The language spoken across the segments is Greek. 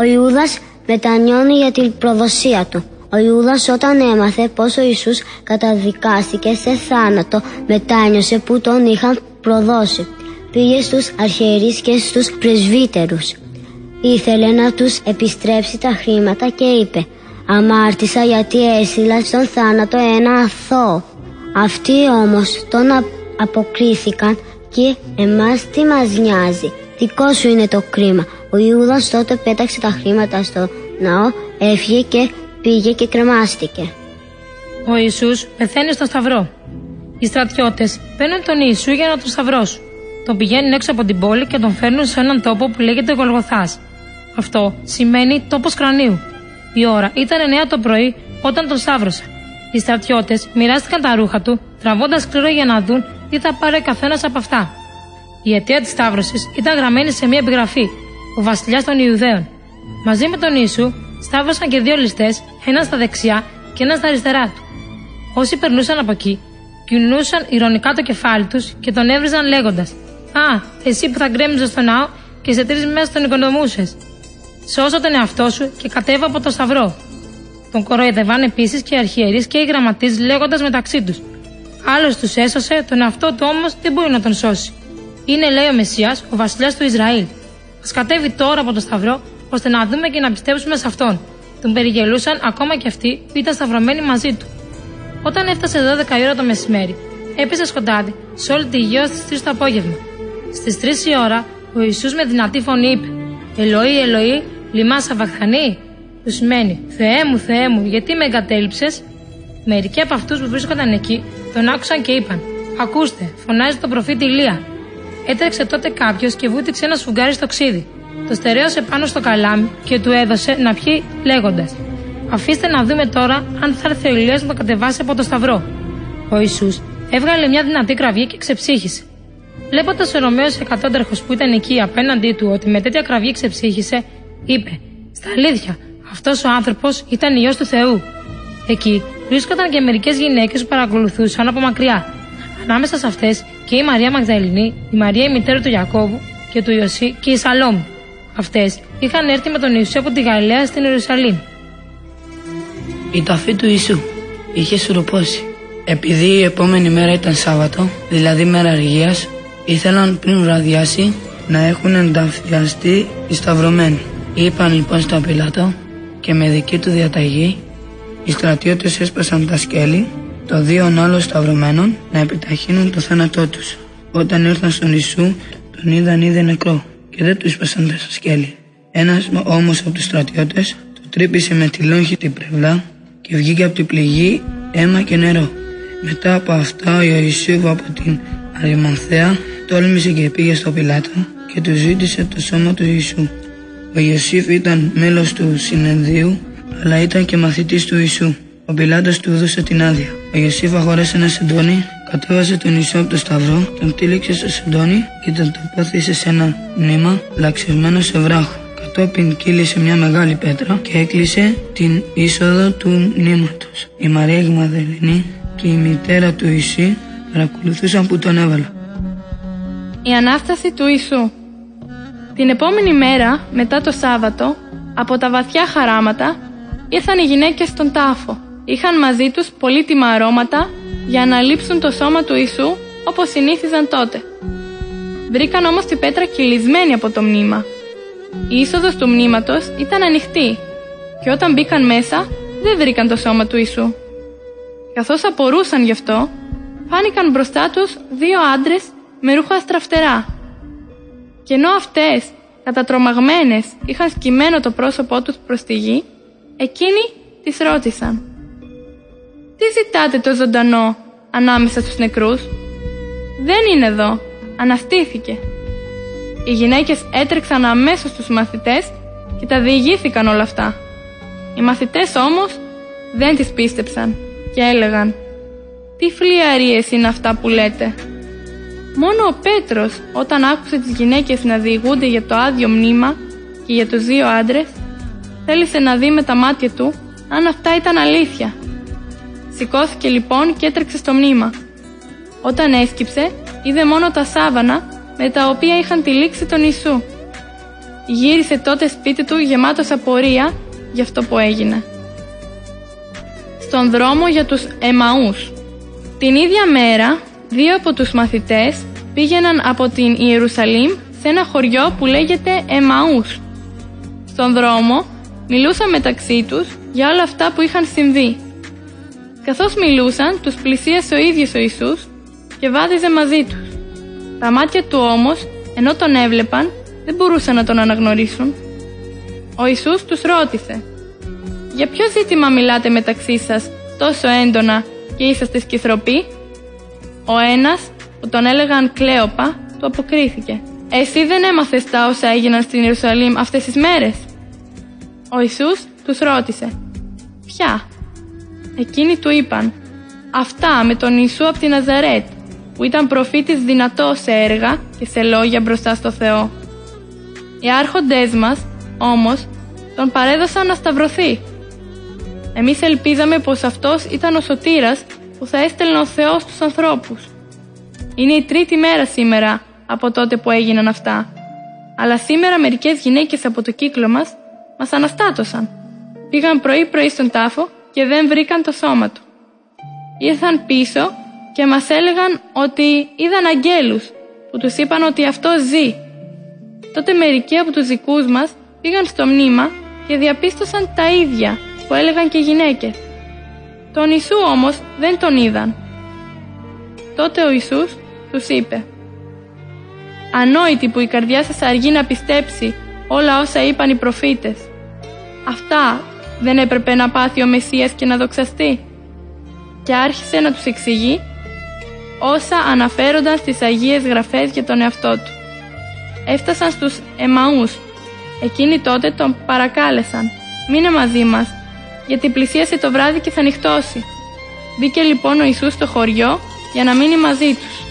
Ο Ιούδας μετανιώνει για την προδοσία του. Ο Ιούδας όταν έμαθε πως ο Ιησούς καταδικάστηκε σε θάνατο μετάνιωσε που τον είχαν προδώσει. Πήγε στους αρχιερείς και στους πρεσβύτερους. Ήθελε να τους επιστρέψει τα χρήματα και είπε «Αμάρτησα γιατί έσυλα στον θάνατο ένα αθώο». Αυτοί όμως τον αποκρίθηκαν και εμάς τι μας νοιάζει. Δικό σου είναι το κρίμα. Ο Ιούδας τότε πέταξε τα χρήματα στο ναό, έφυγε και πήγε και κρεμάστηκε. Ο Ιησούς πεθαίνει στο σταυρό. Οι στρατιώτες παίρνουν τον Ιησού για να τον σταυρώσουν. Τον πηγαίνουν έξω από την πόλη και τον φέρνουν σε έναν τόπο που λέγεται Γολγοθάς. Αυτό σημαίνει τόπος κρανίου. Η ώρα ήταν 9 το πρωί όταν τον σταύρωσαν. Οι στρατιώτες μοιράστηκαν τα ρούχα του, τραβώντας κλήρο για να δουν τι θα πάρει ο καθένας από αυτά. Η αιτία της Σταύρωσης ήταν γραμμένη σε μια επιγραφή, ο βασιλιάς των Ιουδαίων. Μαζί με τον Ιησού σταύρωσαν και δύο ληστές, ένα στα δεξιά και ένα στα αριστερά του. Όσοι περνούσαν από εκεί, κινούσαν ηρωνικά το κεφάλι τους και τον έβριζαν λέγοντας: Α, εσύ που θα γκρέμιζες στο ναό και σε τρεις μέρες τον οικονομούσες. Σώσω τον εαυτό σου και κατέβα από το σταυρό. Τον κοροϊδεύαν επίσης και οι αρχιερείς και οι γραμματείς λέγοντας μεταξύ τους: Άλλος τους έσωσε, τον εαυτό του όμως δεν μπορεί να τον σώσει. Είναι, λέει ο Μεσσίας, ο βασιλιάς του Ισραήλ. Α κατέβει τώρα από το σταυρό, ώστε να δούμε και να πιστέψουμε σε αυτόν. Τον περιγελούσαν ακόμα και αυτοί που ήταν σταυρωμένοι μαζί του. Όταν έφτασε 12 η ώρα το μεσημέρι, έπεσε σκοτάδι σε όλη τη γη στι 3 το απόγευμα. Στις 3 η ώρα, ο Ιησούς με δυνατή φωνή είπε: Ελοή, Ελοή, λιμά σαβαχθανή, που σημαίνει Θεέ μου, Θεέ μου, γιατί με εγκατέλειψες; Μερικοί από αυτούς που βρίσκονταν εκεί τον άκουσαν και είπαν: Ακούστε, φωνάζει τον προφήτη Ηλία. Έτρεξε τότε κάποιος και βούτυξε ένα σφουγγάρι στο ξύδι. Το στερέωσε πάνω στο καλάμι και του έδωσε να πιει λέγοντας: Αφήστε να δούμε τώρα αν θα έρθει ο Ηλίας να το κατεβάσει από το σταυρό. Ο Ιησούς έβγαλε μια δυνατή κραυγή και ξεψύχησε. Βλέποντας ο Ρωμαίος εκατόνταρχο που ήταν εκεί απέναντί του ότι με τέτοια κραυγή ξεψύχησε, είπε: Στα αλήθεια, αυτός ο άνθρωπος ήταν ιό του Θεού. Εκεί βρίσκονταν και μερικές γυναίκες που παρακολουθούσαν από μακριά. Ανάμεσα σε αυτές και η Μαρία Μαγδαληνή, η Μαρία η μητέρα του Ιακώβου και του Ιωσή και η Σαλόμ. Αυτές είχαν έρθει με τον Ιησού από τη Γαλιλαία στην Ιερουσαλήμ. Η ταφή του Ιησού είχε σουροπώσει. Επειδή η επόμενη μέρα ήταν Σάββατο, δηλαδή μέρα αργίας, ήθελαν πριν βραδιάσει να έχουν ενταφιαστεί οι σταυρωμένοι. Είπαν λοιπόν στον Πιλάτο και με δική του διαταγή οι στρατιώτες έσπασαν τα σκέλη των δύο άλλων σταυρωμένων να επιταχύνουν το θάνατό τους. Όταν ήρθαν στον Ιησού τον είδαν ήδη νεκρό και δεν τους έσπασαν τα σκέλη. Ένας όμως από τους στρατιώτες το τρύπησε με τη λόγχη την πλευρά και βγήκε από την πληγή αίμα και νερό. Μετά από αυτά ο Ιησού από την Αριμανθέα τόλμησε και πήγε στο Πιλάτο και του ζήτησε το σώμα του Ιησού. Ο Ιωσήφ ήταν μέλος του συνεδρίου, αλλά ήταν και μαθητής του Ιησού. Ο Πιλάτος του έδωσε την άδεια. Ο Ιωσήφ αγόρασε ένα σεντόνι, κατέβασε τον Ιησού από το σταυρό, τον τύλιξε στο σεντόνι και τον τοποθήσε σε ένα νήμα λαξισμένο σε βράχο. Κατόπιν κύλησε μια μεγάλη πέτρα και έκλεισε την είσοδο του νήματος. Η Μαρία Γμαδελινή και η μητέρα του Ιησού παρακολουθούσαν που τον έβαλα. Η Ανάσταση του Ιησού την επόμενη μέρα, μετά το Σάββατο, από τα βαθιά χαράματα, ήρθαν οι γυναίκες στον τάφο. Είχαν μαζί τους πολύτιμα αρώματα για να λείψουν το σώμα του Ιησού όπως συνήθιζαν τότε. Βρήκαν όμως την πέτρα κυλισμένη από το μνήμα. Η είσοδος του μνήματος ήταν ανοιχτή και όταν μπήκαν μέσα δεν βρήκαν το σώμα του Ιησού. Καθώς απορούσαν γι' αυτό, φάνηκαν μπροστά τους δύο άντρες με ρούχα στραφτερά και ενώ αυτές, κατατρομαγμένες, είχαν σκυμμένο το πρόσωπό τους προς τη γη, εκείνοι τις ρώτησαν. «Τι ζητάτε το ζωντανό ανάμεσα στους νεκρούς» «Δεν είναι εδώ, αναστήθηκε». Οι γυναίκες έτρεξαν αμέσως στους μαθητές και τα διηγήθηκαν όλα αυτά. Οι μαθητές όμως δεν τις πίστεψαν και έλεγαν «Τι φλιαρίες είναι αυτά που λέτε» Μόνο ο Πέτρος όταν άκουσε τις γυναίκες να διηγούνται για το άδειο μνήμα και για τους δύο άντρες θέλησε να δει με τα μάτια του αν αυτά ήταν αλήθεια. Σηκώθηκε λοιπόν και έτρεξε στο μνήμα. Όταν έσκυψε είδε μόνο τα σάβανα με τα οποία είχαν τυλίξει τον Ιησού. Γύρισε τότε σπίτι του γεμάτος απορία για αυτό που έγινε. Στον δρόμο για τους Εμαούς. Την ίδια μέρα, δύο από τους μαθητές πήγαιναν από την Ιερουσαλήμ σε ένα χωριό που λέγεται Εμαούς. Στον δρόμο μιλούσαν μεταξύ τους για όλα αυτά που είχαν συμβεί. Καθώς μιλούσαν, τους πλησίασε ο ίδιος ο Ιησούς και βάδιζε μαζί τους. Τα μάτια του όμως, ενώ τον έβλεπαν, δεν μπορούσαν να τον αναγνωρίσουν. Ο Ιησούς τους ρώτησε «Για ποιο ζήτημα μιλάτε μεταξύ σας τόσο έντονα και είσαστε σκυθροποί» Ο ένας, που τον έλεγαν Κλέοπα, του αποκρίθηκε «Εσύ δεν έμαθες τα όσα έγιναν στην Ιερουσαλήμ αυτές τις μέρες» Ο Ιησούς τους ρώτησε «Ποια» Εκείνοι του είπαν «Αυτά με τον Ιησού από τη Ναζαρέτ» που ήταν προφήτης δυνατό σε έργα και σε λόγια μπροστά στο Θεό. Οι άρχοντές μας, όμως, τον παρέδωσαν να σταυρωθεί. Εμείς ελπίζαμε πως αυτός ήταν ο σωτήρας που θα έστελνε ο Θεός στους ανθρώπους. Είναι η τρίτη μέρα σήμερα από τότε που έγιναν αυτά. Αλλά σήμερα μερικές γυναίκες από το κύκλο μας μας αναστάτωσαν. Πήγαν πρωί-πρωί στον τάφο και δεν βρήκαν το σώμα του. Ήρθαν πίσω και μας έλεγαν ότι είδαν αγγέλους που τους είπαν ότι αυτό ζει. Τότε μερικοί από τους δικούς μας πήγαν στο μνήμα και διαπίστωσαν τα ίδια που έλεγαν και οι γυναίκες. Τον Ιησού όμως δεν τον είδαν. Τότε ο Ιησούς τους είπε «Ανόητοι που η καρδιά σας αργεί να πιστέψει όλα όσα είπαν οι προφήτες. Αυτά δεν έπρεπε να πάθει ο Μεσσίας και να δοξαστεί» και άρχισε να τους εξηγεί όσα αναφέρονταν στις Αγίες Γραφές για τον εαυτό του. Έφτασαν στους Εμαούς. Εκείνοι τότε τον παρακάλεσαν «Μείνε μαζί μας, γιατί πλησίασε το βράδυ και θα νυχτώσει». Μπήκε λοιπόν ο Ιησούς στο χωριό για να μείνει μαζί τους.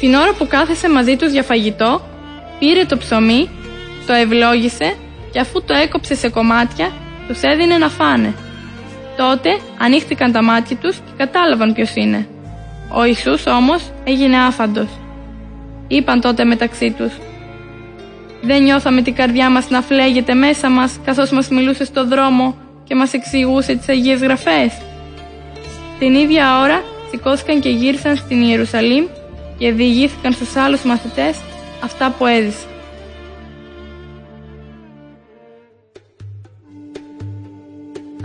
Την ώρα που κάθεσε μαζί τους για φαγητό, πήρε το ψωμί, το ευλόγησε και αφού το έκοψε σε κομμάτια, τους έδινε να φάνε. Τότε ανοίχτηκαν τα μάτια τους και κατάλαβαν ποιος είναι. Ο Ιησούς όμως έγινε άφαντος. Είπαν τότε μεταξύ τους «Δεν νιώθαμε την καρδιά μας να φλέγεται μέσα μας καθώς μας μιλούσε στο δρόμο και μας εξηγούσε τις Αγίες Γραφές». Την ίδια ώρα σηκώθηκαν και γύρισαν στην Ιερουσαλήμ και διηγήθηκαν στους άλλους μαθητές αυτά που έζησαν.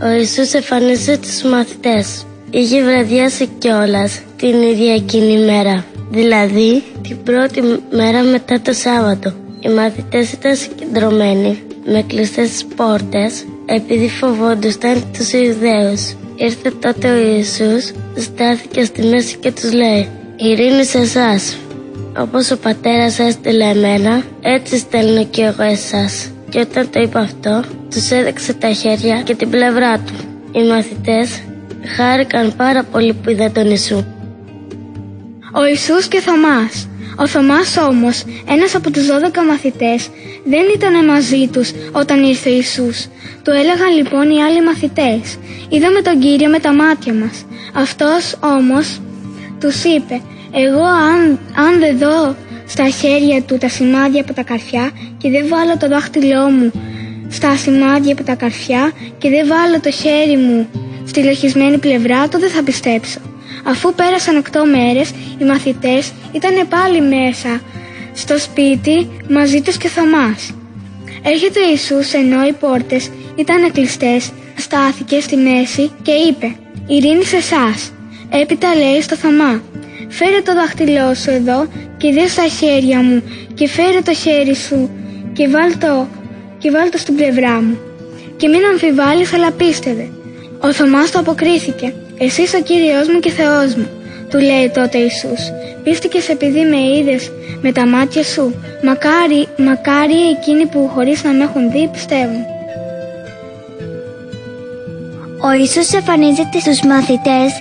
Ο Ιησούς εμφανίζεται στους μαθητές. Είχε βραδιάσει κιόλας την ίδια εκείνη μέρα, δηλαδή την πρώτη μέρα μετά το Σάββατο. Οι μαθητές ήταν συγκεντρωμένοι με κλειστές πόρτες επειδή φοβόντουσαν τους Ιουδαίους. Ήρθε τότε ο Ιησούς, στάθηκε στη μέση και τους λέει «Ειρήνη σε εσάς, όπως ο πατέρας έστειλε εμένα, έτσι στέλνω και εγώ εσάς». Και όταν το είπε αυτό, τους έδειξε τα χέρια και την πλευρά του. Οι μαθητές χάρηκαν πάρα πολύ που είδα τον Ιησού. Ο Ιησούς και Θωμάς. Ο Θωμάς όμως, ένας από τους 12 μαθητές, δεν ήταν μαζί τους όταν ήρθε ο Ιησούς. Του έλεγαν λοιπόν οι άλλοι μαθητές «Είδαμε τον Κύριο με τα μάτια μας». Αυτός όμως τους είπε «Εγώ αν, αν δεν δω στα χέρια του τα σημάδια από τα καρφιά και δεν βάλω το δάχτυλό μου στα σημάδια από τα καρφιά και δεν βάλω το χέρι μου στη λογισμένη πλευρά του δεν θα πιστέψω. Αφού πέρασαν οκτώ μέρες, οι μαθητές ήταν πάλι μέσα στο σπίτι μαζί τους και Θωμάς. Έρχεται ο Ιησούς ενώ οι πόρτες ήταν κλειστές, στάθηκε στη μέση και είπε «Ειρήνη σε εσάς». Έπειτα λέει στο Θωμά «Φέρε το δάχτυλό σου εδώ και δες στα χέρια μου και φέρε το χέρι σου και βάλ το, και βάλ το στην πλευρά μου. Και μην αμφιβάλλεις αλλά πίστευε. Ο Θωμάς του αποκρίθηκε «Εσύ ο Κύριος μου και Θεός μου». Του λέει τότε Ιησούς «Πίστηκες επειδή με είδες με τα μάτια σου. Μακάρι, μακάρι εκείνοι που χωρίς να με έχουν δει πιστεύουν». Ο Ιησούς εμφανίζεται στους μαθητές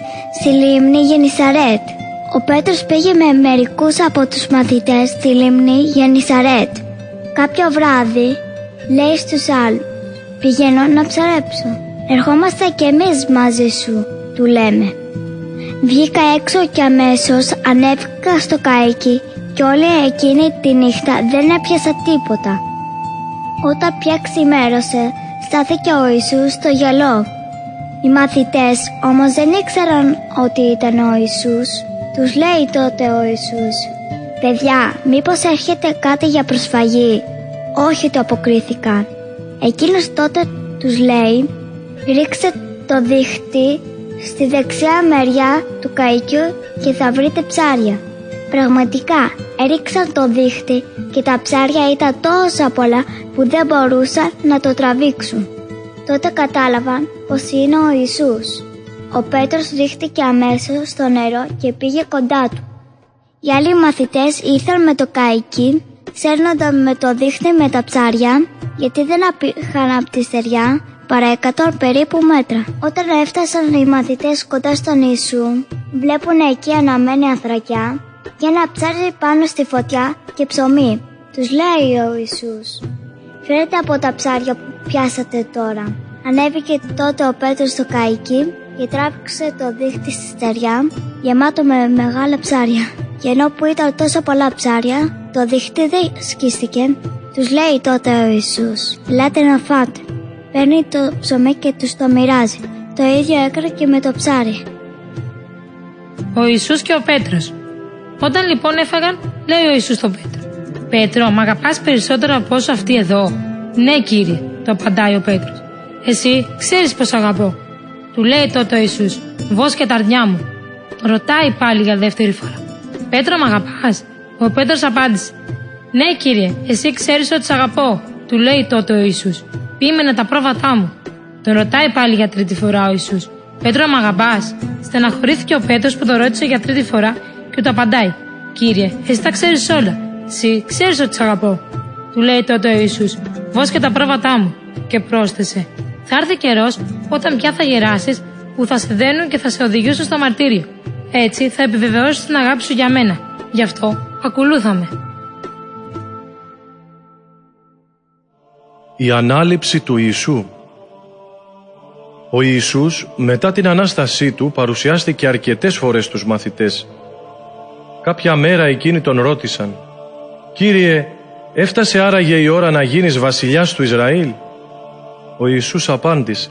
στη λίμνη Γενισαρέτ. Ο Πέτρος πήγε με μερικούς από τους μαθητές στη λίμνη Γενισαρέτ. Κάποιο βράδυ λέει στους άλλους «Πηγαίνω να ψαρέψω». «Ερχόμαστε κι εμείς μαζί σου», του λέμε. Βγήκα έξω και αμέσως ανέβηκα στο καίκι και όλη εκείνη τη νύχτα δεν έπιασα τίποτα. Όταν πια ξημέρωσε, στάθηκε ο Ιησούς στο γυαλό. Οι μαθητές όμως δεν ήξεραν ότι ήταν ο Ιησούς. Τους λέει τότε ο Ιησούς «Παιδιά, μήπως έρχεται κάτι για προσφαγή» «Όχι» το αποκρίθηκαν. Εκείνος τότε τους λέει «Ρίξτε το δίχτυ στη δεξιά μεριά του καϊκιού και θα βρείτε ψάρια». Πραγματικά έριξαν το δίχτυ και τα ψάρια ήταν τόσα πολλά που δεν μπορούσαν να το τραβήξουν. Τότε κατάλαβαν πως είναι ο Ιησούς. Ο Πέτρος ρίχτηκε αμέσως στο νερό και πήγε κοντά του. Οι άλλοι μαθητές ήρθαν με το καϊκί, σέρνοντα με το δίχτυ με τα ψάρια, γιατί δεν απήχαν από τη στεριά παρά εκατό περίπου μέτρα. Όταν έφτασαν οι μαθητές κοντά στον Ιησού, βλέπουν εκεί αναμένη ανθρακιά και ένα ψάρι πάνω στη φωτιά και ψωμί. Τους λέει ο Ιησούς «Φέρετε από τα ψάρια που πιάσατε τώρα». Ανέβηκε τότε ο Πέτρος στο καϊκί και τράβηξε το δίχτυ στη στεριά γεμάτο με μεγάλα ψάρια. Και ενώ που ήταν τόσο πολλά ψάρια, το δίχτυ δεν σκίστηκε. Τους λέει τότε ο Ιησούς «Ελάτε να φάτε». Παίρνει το ψωμί και τους το μοιράζει. Το ίδιο έκανε και με το ψάρι. Ο Ιησούς και ο Πέτρος όταν λοιπόν έφαγαν, λέει ο Ιησούς στον Πέτρο. Πέτρο, μ' αγαπάς περισσότερο από όσο αυτή εδώ. Ναι, κύριε, το απαντάει ο Πέτρος. Εσύ ξέρεις πως αγαπώ. Του λέει τότε ο Ιησούς, βόσκε τα αρνιά μου. Ρωτάει πάλι για δεύτερη φορά. Πέτρο, μ' αγαπάς; Ο Πέτρος απάντησε. Ναι, κύριε, εσύ ξέρεις ότι σ' αγαπώ. Του λέει τότε ο Ιησούς. Πείμενε τα πρόβατά μου. Τον ρωτάει πάλι για τρίτη φορά ο Ιησούς. Πέτρο, μ' αγαπάς; Στεναχωρήθηκε ο Πέτρος που τον ρώτησε για τρίτη φορά και του απαντάει: Κύριε, εσύ τα ξέρεις όλα. Εσύ ξέρεις ότι σ' αγαπώ. Του λέει τότε ο Ιησούς, Βόσκε τα πρόβατά μου. Και πρόσθεσε: Θα έρθει καιρός όταν πια θα γεράσεις που θα σε δένουν και θα σε οδηγήσουν στο μαρτύριο. Έτσι θα επιβεβαιώσεις την αγάπη σου για μένα. Γι' αυτό ακολούθαμε. Η ανάληψη του Ιησού Ο Ιησούς μετά την Ανάστασή του παρουσιάστηκε αρκετές φορές στους μαθητές Κάποια μέρα εκείνοι τον ρώτησαν «Κύριε, έφτασε άραγε η ώρα να γίνεις βασιλιάς του Ισραήλ» Ο Ιησούς απάντησε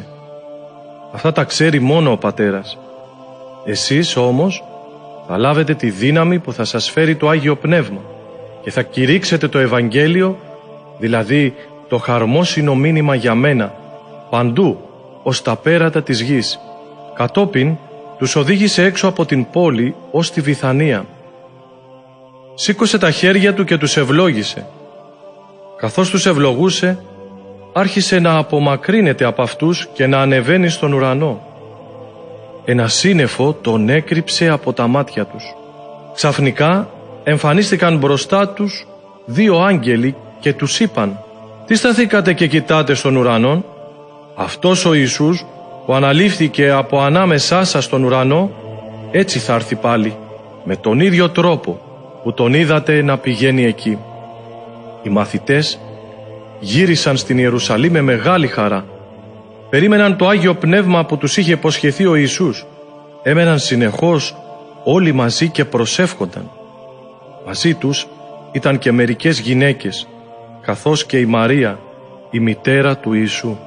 «Αυτά τα ξέρει μόνο ο Πατέρας. Εσείς όμως θα λάβετε τη δύναμη που θα σας φέρει το Άγιο Πνεύμα και θα κηρύξετε το Ευαγγέλιο, δηλαδή το χαρμόσυνο μήνυμα για μένα, παντού, ως τα πέρατα της γης. Κατόπιν τους οδήγησε έξω από την πόλη ως τη Βιθανία σήκωσε τα χέρια του και τους ευλόγησε. Καθώς τους ευλογούσε, άρχισε να απομακρύνεται από αυτούς και να ανεβαίνει στον ουρανό. Ένα σύννεφο τον έκρυψε από τα μάτια τους. Ξαφνικά εμφανίστηκαν μπροστά τους δύο άγγελοι και τους είπαν «Τι σταθήκατε και κοιτάτε στον ουρανό» Αυτός ο Ιησούς που αναλήφθηκε από ανάμεσά σας στον ουρανό έτσι θα έρθει πάλι με τον ίδιο τρόπο που τον είδατε να πηγαίνει εκεί. Οι μαθητές γύρισαν στην Ιερουσαλήμ με μεγάλη χαρά. Περίμεναν το Άγιο Πνεύμα που τους είχε υποσχεθεί ο Ιησούς. Έμεναν συνεχώς όλοι μαζί και προσεύχονταν. Μαζί τους ήταν και μερικές γυναίκες, καθώς και η Μαρία, η μητέρα του Ιησού.